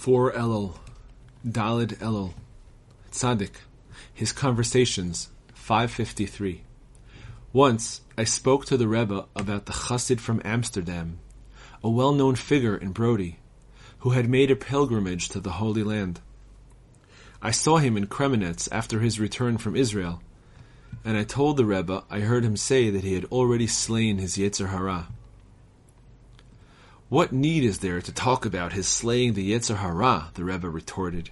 4 Elul, Dalid Elul, Tzaddik, His Conversations, 553. Once, I spoke to the Rebbe about the Chassid from Amsterdam, a well-known figure in Brody, who had made a pilgrimage to the Holy Land. I saw him in Kremenetz after his return from Israel, and I told the Rebbe I heard him say that he had already slain his Yetzer Hara. What need is there to talk about his slaying the Yetzer Hara? the Rebbe retorted,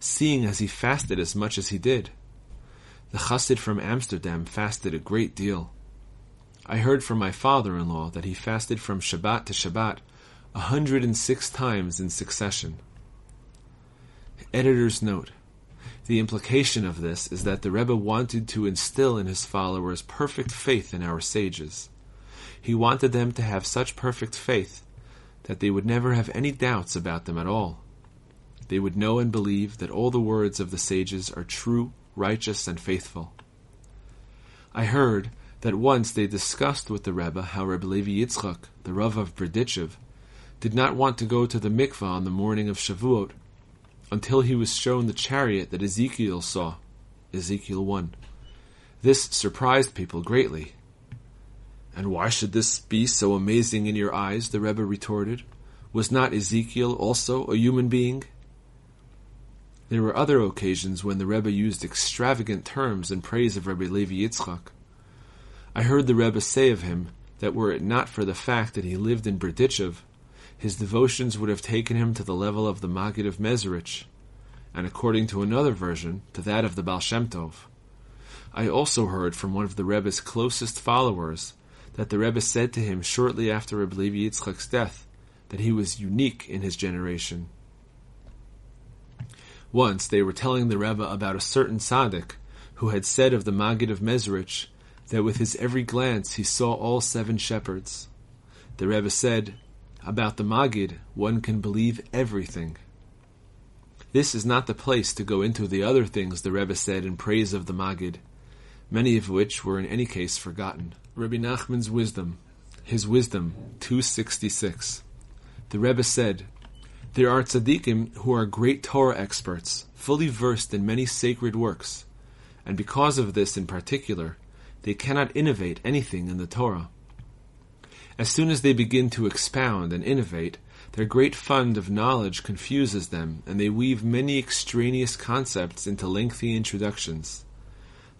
seeing as he fasted as much as he did. The Chassid from Amsterdam fasted a great deal. I heard from my father-in-law that he fasted from Shabbat to Shabbat a hundred and six times in succession. Editor's note. The implication of this is that the Rebbe wanted to instill in his followers perfect faith in our sages. He wanted them to have such perfect faith that they would never have any doubts about them at all. They would know and believe that all the words of the sages are true, righteous, and faithful. I heard that once they discussed with the Rebbe how Rebbe Levi Yitzchak, the Rav of Berdichev, did not want to go to the mikvah on the morning of Shavuot until he was shown the chariot that Ezekiel saw, Ezekiel 1. This surprised people greatly. And why should this be so amazing in your eyes? the Rebbe retorted. Was not Ezekiel also a human being? There were other occasions when the Rebbe used extravagant terms in praise of Rebbe Levi Yitzchak. I heard the Rebbe say of him that were it not for the fact that he lived in Berdichev, his devotions would have taken him to the level of the Maggid of Mezerich, and according to another version, to that of the Baal Shem Tov. I also heard from one of the Rebbe's closest followers that the Rebbe said to him shortly after Rebbe Levi Yitzchak's death that he was unique in his generation. Once they were telling the Rebbe about a certain tzaddik who had said of the Maggid of Mezrich that with his every glance he saw all seven shepherds. The Rebbe said, about the Maggid, one can believe everything. This is not the place to go into the other things the Rebbe said in praise of the Maggid, many of which were in any case forgotten. Rabbi Nachman's wisdom, his wisdom, 266. The Rebbe said, There are tzaddikim who are great Torah experts, fully versed in many sacred works, and because of this in particular, they cannot innovate anything in the Torah. As soon as they begin to expound and innovate, their great fund of knowledge confuses them, and they weave many extraneous concepts into lengthy introductions.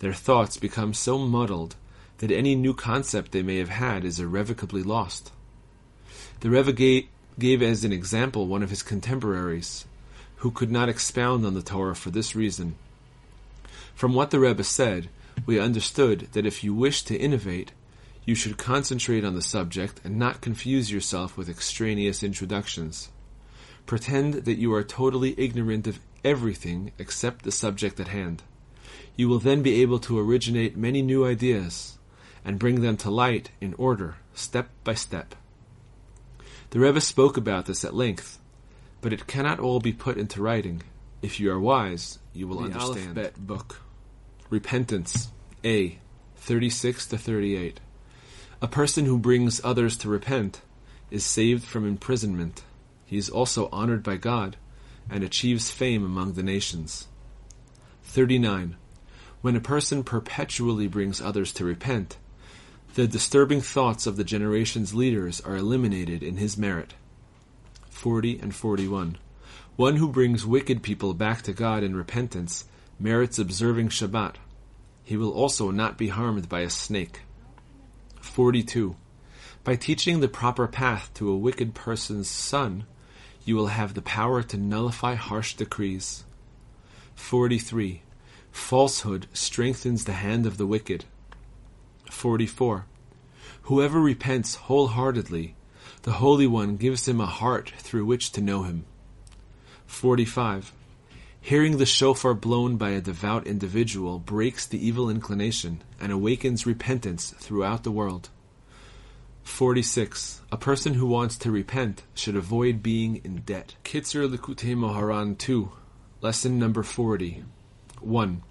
Their thoughts become so muddled that any new concept they may have had is irrevocably lost. The Rebbe gave, as an example one of his contemporaries, who could not expound on the Torah for this reason. From what the Rebbe said, we understood that if you wish to innovate, you should concentrate on the subject and not confuse yourself with extraneous introductions. Pretend that you are totally ignorant of everything except the subject at hand. You will then be able to originate many new ideas and bring them to light in order, step by step. The Rebbe spoke about this at length, but it cannot all be put into writing. If you are wise, you will The understand. Book. Repentance. A. 36 to 38. A person who brings others to repent is saved from imprisonment. He is also honored by God and achieves fame among the nations. 39. When a person perpetually brings others to repent, the disturbing thoughts of the generation's leaders are eliminated in his merit. 40 and 41. One who brings wicked people back to God in repentance merits observing Shabbat. He will also not be harmed by a snake. 42. By teaching the proper path to a wicked person's son, you will have the power to nullify harsh decrees. 43. Falsehood strengthens the hand of the wicked. 44. Whoever repents wholeheartedly, the Holy One gives him a heart through which to know him. 45. Hearing the shofar blown by a devout individual breaks the evil inclination and awakens repentance throughout the world. 46. A person who wants to repent should avoid being in debt. Kitzur Likutei Moharan 2, Lesson number 40. 1.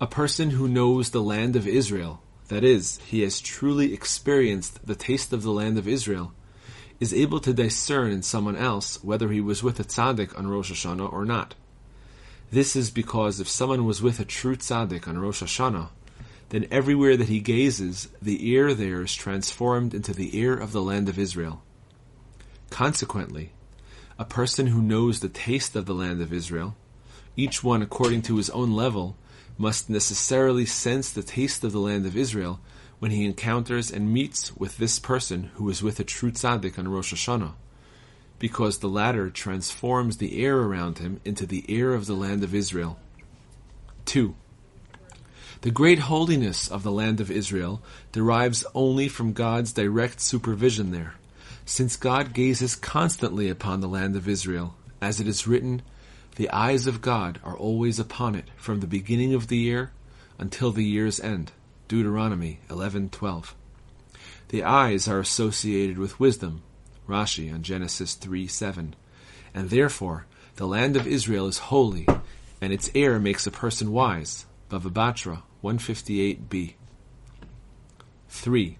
A person who knows the land of Israel, that is, he has truly experienced the taste of the land of Israel, is able to discern in someone else whether he was with a tzaddik on Rosh Hashanah or not. This is because if someone was with a true tzaddik on Rosh Hashanah, then everywhere that he gazes, the ear there is transformed into the ear of the land of Israel. Consequently, a person who knows the taste of the land of Israel, each one according to his own level, must necessarily sense the taste of the land of Israel when he encounters and meets with this person who is with a true tzaddik on Rosh Hashanah, because the latter transforms the air around him into the air of the land of Israel. 2. The great holiness of the land of Israel derives only from God's direct supervision there, since God gazes constantly upon the land of Israel, as it is written, The eyes of God are always upon it, from the beginning of the year until the year's end. Deuteronomy 11:12. The eyes are associated with wisdom, Rashi on Genesis 3:7, and therefore the land of Israel is holy, and its air makes a person wise. Bava Batra 158b. 3.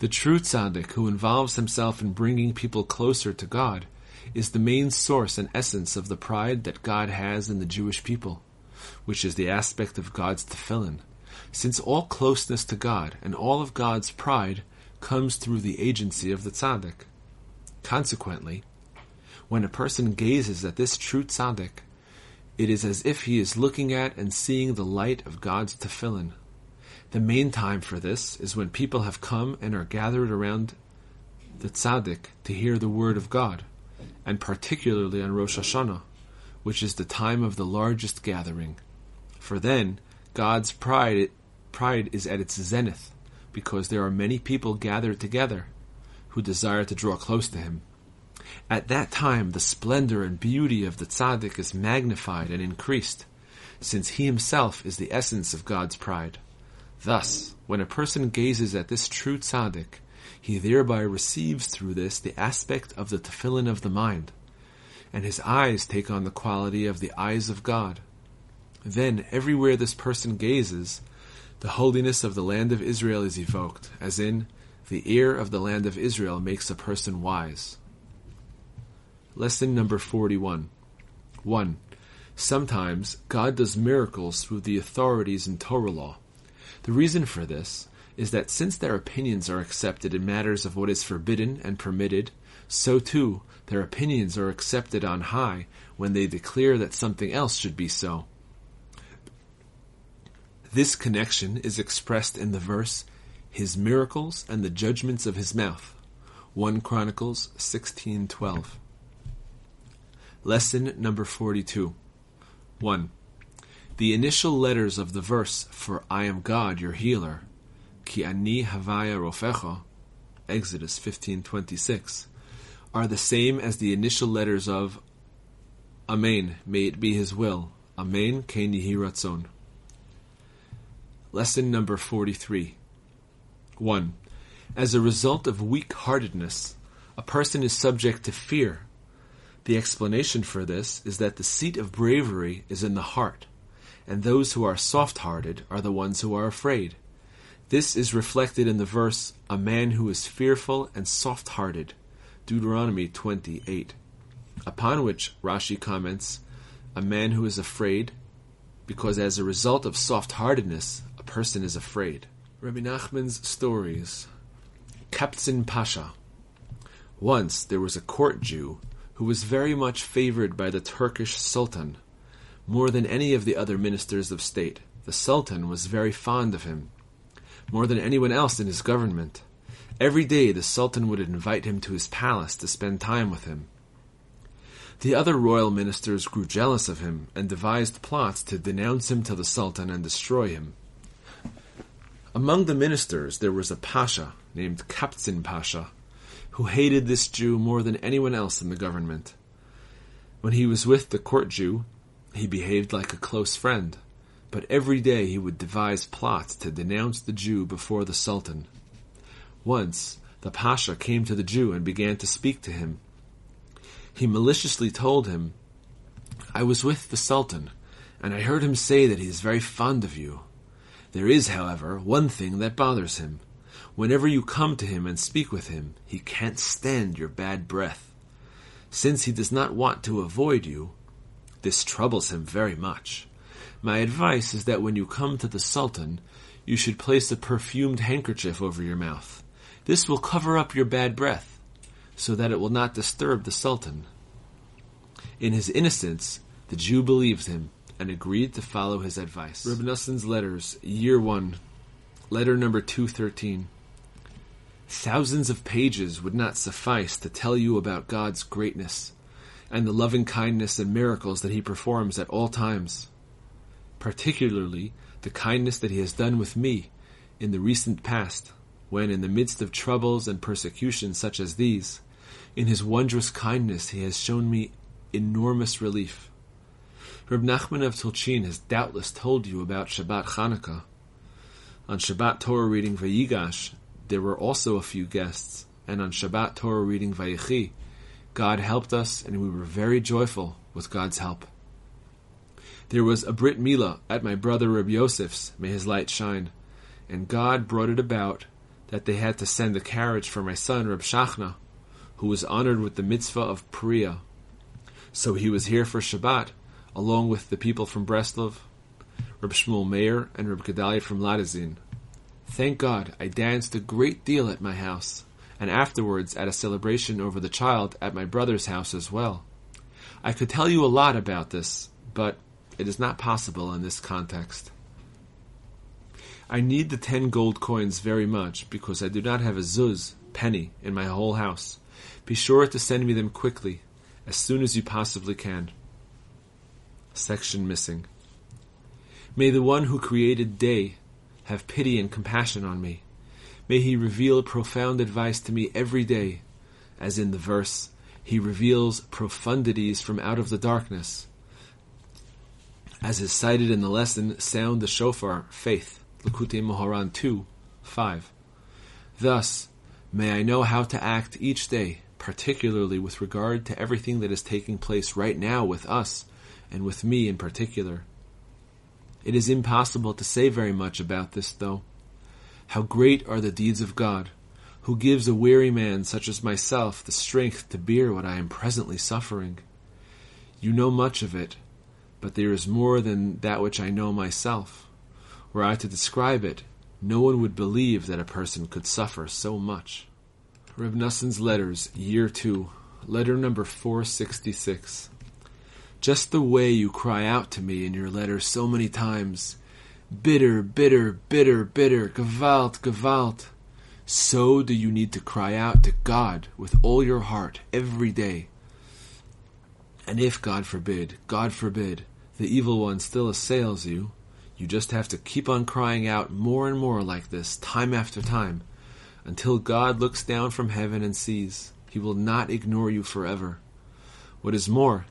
The true tzaddik who involves himself in bringing people closer to God is the main source and essence of the pride that God has in the Jewish people, which is the aspect of God's tefillin, since all closeness to God and all of God's pride comes through the agency of the tzaddik. Consequently, when a person gazes at this true tzaddik, it is as if he is looking at and seeing the light of God's tefillin. The main time for this is when people have come and are gathered around the tzaddik to hear the word of God, and particularly on Rosh Hashanah, which is the time of the largest gathering. For then God's pride pride is at its zenith, because there are many people gathered together who desire to draw close to him. At that time, the splendor and beauty of the tzaddik is magnified and increased, since he himself is the essence of God's pride. Thus, when a person gazes at this true tzaddik, he thereby receives through this the aspect of the tefillin of the mind, and his eyes take on the quality of the eyes of God. Then, everywhere this person gazes, the holiness of the land of Israel is evoked, as in, the ear of the land of Israel makes a person wise. Lesson number 41. 1. Sometimes God does miracles through the authorities in Torah law. The reason for this is that since their opinions are accepted in matters of what is forbidden and permitted, so too their opinions are accepted on high when they declare that something else should be so. This connection is expressed in the verse, His miracles and the judgments of His mouth. 1 Chronicles 16:12. Lesson number 42. 1. The initial letters of the verse for I am God your healer, Ki ani havaya rofecha, Exodus 15:26, are the same as the initial letters of Amen, may it be his will. Amen, ken yihi ratzon. Lesson number 43. 1. As a result of weak heartedness, a person is subject to fear. The explanation for this is that the seat of bravery is in the heart, and those who are soft hearted are the ones who are afraid. This is reflected in the verse, A man who is fearful and soft hearted, Deuteronomy 28. Upon which Rashi comments, A man who is afraid, because as a result of soft heartedness, a person is afraid. Rabbi Nachman's stories. Kaptzin Pasha. Once there was a court Jew who was very much favored by the Turkish Sultan. More than any of the other ministers of state, the Sultan was very fond of him. More than anyone else in his government. Every day the Sultan would invite him to his palace to spend time with him. The other royal ministers grew jealous of him and devised plots to denounce him to the Sultan and destroy him. Among the ministers there was a pasha named Kaptzin Pasha, who hated this Jew more than anyone else in the government. When he was with the court Jew, he behaved like a close friend, but every day he would devise plots to denounce the Jew before the Sultan. Once, the Pasha came to the Jew and began to speak to him. He maliciously told him, I was with the Sultan, and I heard him say that he is very fond of you. There is, however, one thing that bothers him. Whenever you come to him and speak with him, he can't stand your bad breath. Since he does not want to avoid you, this troubles him very much. My advice is that when you come to the Sultan, you should place a perfumed handkerchief over your mouth. This will cover up your bad breath, so that it will not disturb the Sultan. In his innocence, the Jew believed him and agreed to follow his advice. Reb Letters, Year 1, Letter number 213. Thousands of pages would not suffice to tell you about God's greatness and the loving kindness and miracles that He performs at all times, particularly the kindness that He has done with me in the recent past, when, in the midst of troubles and persecutions such as these, in His wondrous kindness He has shown me enormous relief. Reb Nachman of Tulchin has doubtless told you about Shabbat Chanukah. On Shabbat Torah reading Vayigash, there were also a few guests, and on Shabbat Torah reading Vayechi, God helped us and we were very joyful with God's help. There was a Brit Milah at my brother Reb Yosef's, may his light shine, and God brought it about that they had to send a carriage for my son Reb Shachna, who was honored with the mitzvah of Priya. So he was here for Shabbat, along with the people from Breslov, Reb Shmuel Meir, and Reb Gedalia from Ladizin. Thank God, I danced a great deal at my house, and afterwards at a celebration over the child at my brother's house as well. I could tell you a lot about this, but it is not possible in this context. I need the ten gold coins very much because I do not have a zuz, penny, in my whole house. Be sure to send me them quickly, as soon as you possibly can. Section missing. May the one who created day have pity and compassion on me. May he reveal profound advice to me every day, as in the verse, he reveals profundities from out of the darkness. As is cited in the lesson, Sound the Shofar, Faith, Likutei Moharan 2, 5. Thus, may I know how to act each day, particularly with regard to everything that is taking place right now with us, and with me in particular. It is impossible to say very much about this, though. How great are the deeds of God, who gives a weary man such as myself the strength to bear what I am presently suffering. You know much of it, but there is more than that which I know myself. Were I to describe it, no one would believe that a person could suffer so much. Reb Letters, Year 2, Letter number 466. Just the way you cry out to me in your letter so many times. Bitter, bitter, bitter, bitter, Gewalt, Gewalt. So do you need to cry out to God with all your heart every day. And if, God forbid, God forbid, the evil one still assails you, you just have to keep on crying out more and more like this, time after time, until God looks down from heaven and sees. He will not ignore you forever. What is more,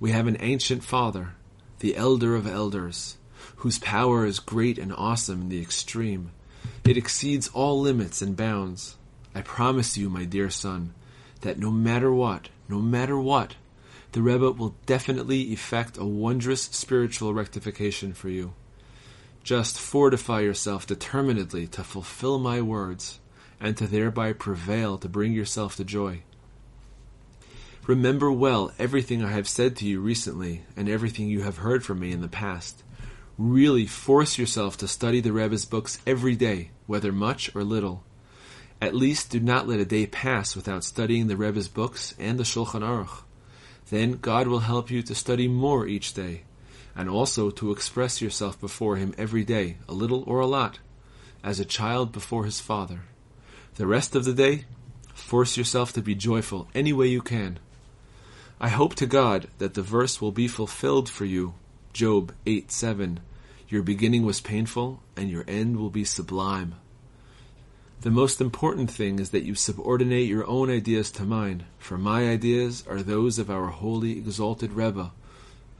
we have an ancient father, the elder of elders, whose power is great and awesome in the extreme. It exceeds all limits and bounds. I promise you, my dear son, that no matter what, no matter what, the Rebbe will definitely effect a wondrous spiritual rectification for you. Just fortify yourself determinedly to fulfill my words, and to thereby prevail to bring yourself to joy. Remember well everything I have said to you recently and everything you have heard from me in the past. Really force yourself to study the Rebbe's books every day, whether much or little. At least do not let a day pass without studying the Rebbe's books and the Shulchan Aruch. Then God will help you to study more each day, and also to express yourself before Him every day, a little or a lot, as a child before his father. The rest of the day, force yourself to be joyful any way you can. I hope to God that the verse will be fulfilled for you. Job 8 7. Your beginning was painful, and your end will be sublime. The most important thing is that you subordinate your own ideas to mine, for my ideas are those of our holy exalted Rebbe,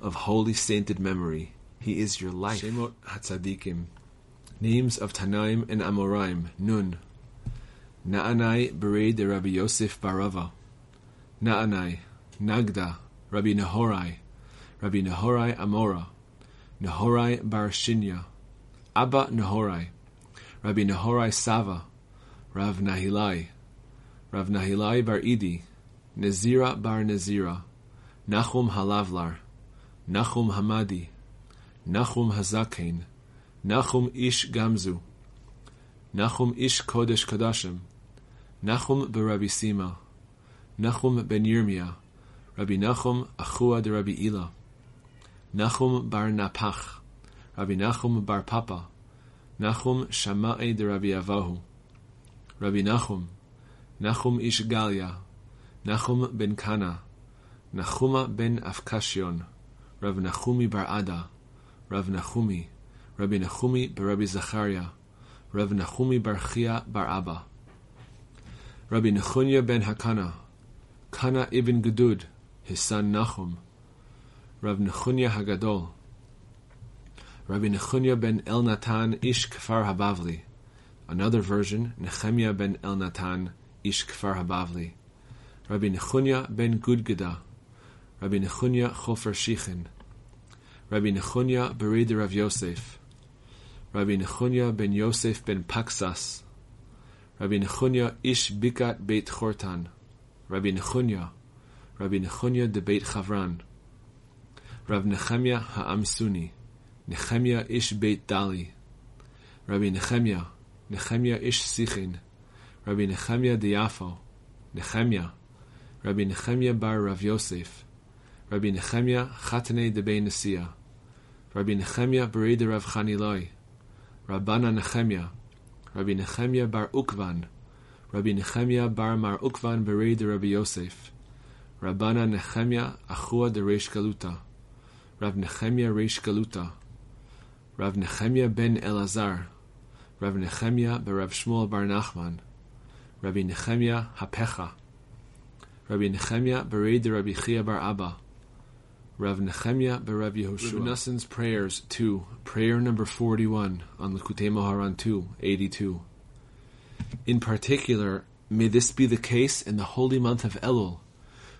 of holy sainted memory. He is your life. Shemot Hatzadikim. Names of Tanaim and Amoraim. Nun. Na'anai Bered de Rabbi Yosef Barava. Na'anai. Nagda, Rabbi Nehorai, Rabbi Nehorai Amora, Nehorai Bar Shinya, Abba Nehorai, Rabbi Nehorai Sava, Rav Nahilai, Rav Nahilai bar Idi, Nezira bar Nezira, Nachum Halavlar, Nachum Hamadi, Nachum Hazakein, Nachum Ish Gamzu, Nachum Ish Kodesh Kodashim, Nachum Barabi Sima, Nachum ben Yirmiyah, Rabbi Nachum Achua de Rabbi Ila, Nachum bar Napach, Rabbi Nachum bar Papa, Nachum Shama'i de Rabbi Avahu, Rabbi Nachum, Nachum Ish Galia, Nachum ben Kana, Nachuma ben Afkashion, Rav Nachumi bar Ada, Rav Nachumi, Rabbi Nachumi bar Rabbi Zachariah, Rav Nachumi bar Chia bar Abba, Rabbi Nechunya ben Hakana, Kana ibn Gedud, his son Nachum, Rav Nechunya Hagadol, Rabbi Nechunya ben Elnatan ish Kfar Habavli, another version, Nehemiah ben Elnatan ish Kfar Habavli, Rabbi Nechunya ben Gudgeda, Rabbi Nechunya Chofer Shichin, Rabbi Nechunya Bered Rav Yosef, Rabbi Nechunya ben Yosef ben Paksas, Rabbi Nechunya ish Bikat Beit Chortan, Rabbi Nechunya, Rabbi Nechunya de Beit Chavran, Rav Nechemia Ha'amsuni, Nechemia ish Beit Dali, Rabbi Nechemia, Nechemia ish Sichin, Rabbi Nechemia de Yafo, Nechemia, Rabbi Nechemia bar Rav Yosef, Rabbi Nechemia Chatane de Bein Nesia, Rabbi Nechemia Bereda Rav Chaniloi, Rabbana Nechemia, Rabbi Nechemia bar Ukvan, Rabbi Nechemia bar Mar Ukvan Bereda Rabbi Yosef, Rabbana Nechemia Achua de Reish Galuta, Rav Nechemia Reish Galuta, Rav Nechemia ben Elazar, Rav Nechemia Rav Shmuel bar Nachman, Rabbi Nechemia Hapecha, Rabbi Nechemia Bered Rabbi Chia bar Abba, Rav Nechemia Rav Yehoshua. Nassan's prayers 2, prayer number 41 on Likutei Moharan 2, 82. In particular, may this be the case in the holy month of Elul,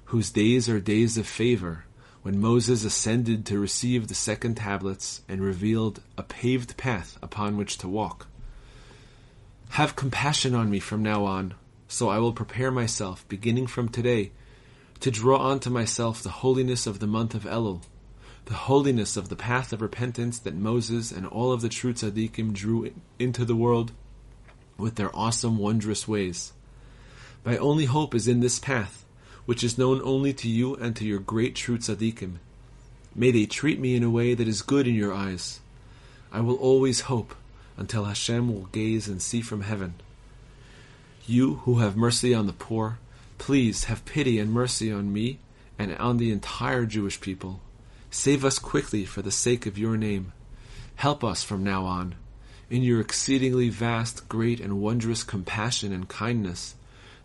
whose days are days of favor, when Moses ascended to receive the second tablets and revealed a paved path upon which to walk. Have compassion on me from now on, so I will prepare myself, beginning from today, to draw unto myself the holiness of the month of Elul, the holiness of the path of repentance that Moses and all of the true tzaddikim drew into the world with their awesome, wondrous ways. My only hope is in this path, which is known only to you and to your great true tzaddikim. May they treat me in a way that is good in your eyes. I will always hope until Hashem will gaze and see from heaven. You who have mercy on the poor, please have pity and mercy on me and on the entire Jewish people. Save us quickly for the sake of your name. Help us from now on. In your exceedingly vast, great, and wondrous compassion and kindness,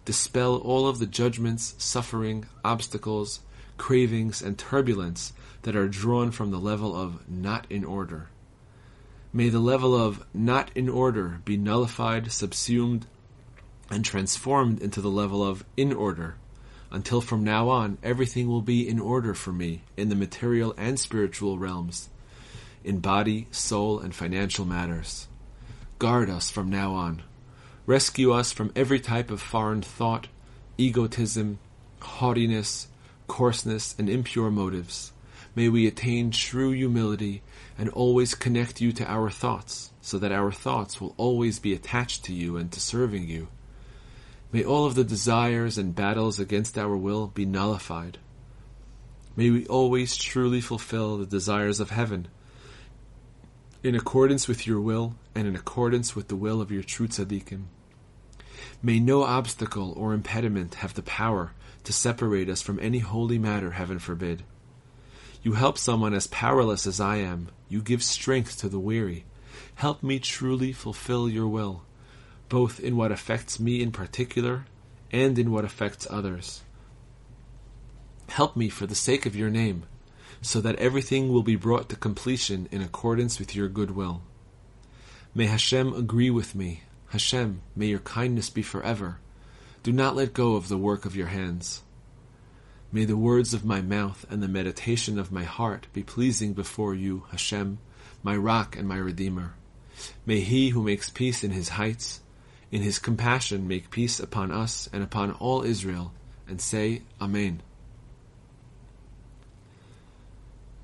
dispel all of the judgments, suffering, obstacles, cravings, and turbulence that are drawn from the level of not in order. May the level of not in order be nullified, subsumed, and transformed into the level of in order, until from now on everything will be in order for me in the material and spiritual realms, in body, soul, and financial matters. Guard us from now on. Rescue us from every type of foreign thought, egotism, haughtiness, coarseness, and impure motives. May we attain true humility and always connect you to our thoughts, so that our thoughts will always be attached to you and to serving you. May all of the desires and battles against our will be nullified. May we always truly fulfill the desires of heaven, in accordance with your will and in accordance with the will of your true tzaddikim. May no obstacle or impediment have the power to separate us from any holy matter, heaven forbid. You help someone as powerless as I am. You give strength to the weary. Help me truly fulfill your will, both in what affects me in particular and in what affects others. Help me for the sake of your name, so that everything will be brought to completion in accordance with your good will. May Hashem agree with me. Hashem, may your kindness be forever. Do not let go of the work of your hands. May the words of my mouth and the meditation of my heart be pleasing before you, Hashem, my rock and my redeemer. May he who makes peace in his heights, in his compassion make peace upon us and upon all Israel, and say, Amen.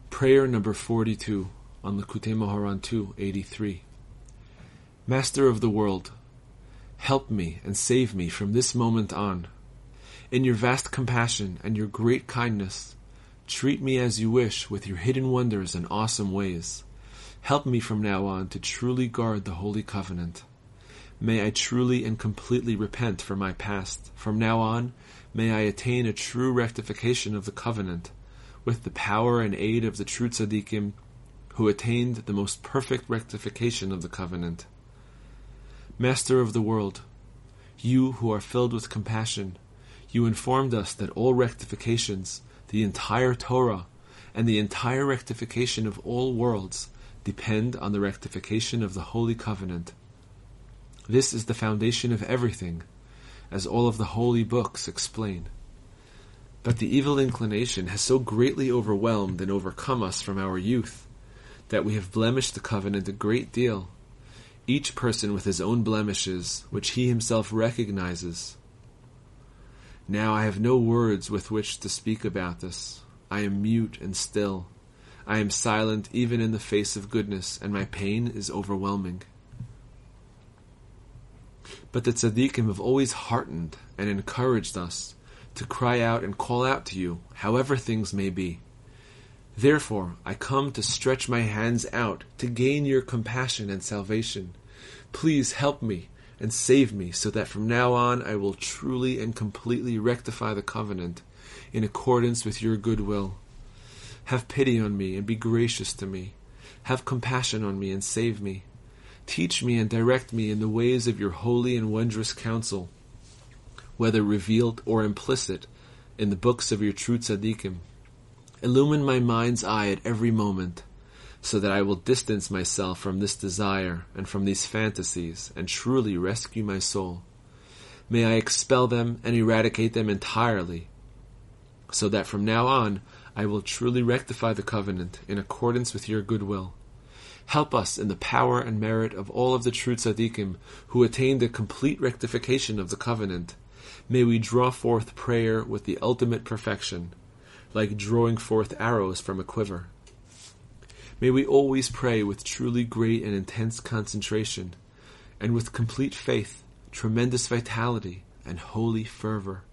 Prayer number 42 on Likutei Moharan 283. Master of the world, help me and save me from this moment on. In your vast compassion and your great kindness, treat me as you wish with your hidden wonders and awesome ways. Help me from now on to truly guard the Holy Covenant. May I truly and completely repent for my past. From now on, may I attain a true rectification of the covenant, with the power and aid of the true tzaddikim, who attained the most perfect rectification of the covenant. Master of the world, you who are filled with compassion, you informed us that all rectifications, the entire Torah, and the entire rectification of all worlds depend on the rectification of the Holy Covenant. This is the foundation of everything, as all of the holy books explain. But the evil inclination has so greatly overwhelmed and overcome us from our youth that we have blemished the covenant a great deal, each person with his own blemishes, which he himself recognizes. Now I have no words with which to speak about this. I am mute and still. I am silent even in the face of goodness, and my pain is overwhelming. But the tzaddikim have always heartened and encouraged us to cry out and call out to you, however things may be. Therefore, I come to stretch my hands out to gain your compassion and salvation. Please help me and save me so that from now on I will truly and completely rectify the covenant in accordance with your good will. Have pity on me and be gracious to me. Have compassion on me and save me. Teach me and direct me in the ways of your holy and wondrous counsel, whether revealed or implicit in the books of your true tzaddikim. Illumine my mind's eye at every moment, so that I will distance myself from this desire and from these fantasies and truly rescue my soul. May I expel them and eradicate them entirely, so that from now on I will truly rectify the covenant in accordance with your good will. Help us in the power and merit of all of the true tzaddikim who attained a complete rectification of the covenant. May we draw forth prayer with the ultimate perfection, like drawing forth arrows from a quiver. May we always pray with truly great and intense concentration, and with complete faith, tremendous vitality, and holy fervor.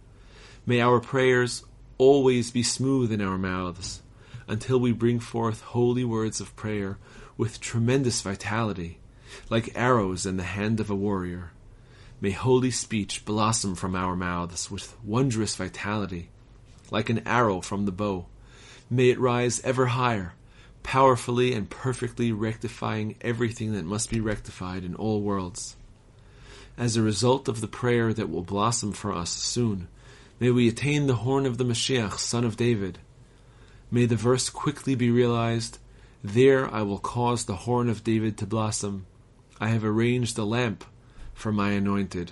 May our prayers always be smooth in our mouths, until we bring forth holy words of prayer with tremendous vitality, like arrows in the hand of a warrior. May holy speech blossom from our mouths with wondrous vitality, like an arrow from the bow. May it rise ever higher, powerfully and perfectly rectifying everything that must be rectified in all worlds. As a result of the prayer that will blossom for us soon, may we attain the horn of the Mashiach, son of David. May the verse quickly be realized there I will cause the horn of David to blossom. I have arranged a lamp for my anointed.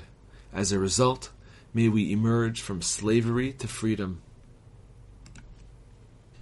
As a result, may we emerge from slavery to freedom.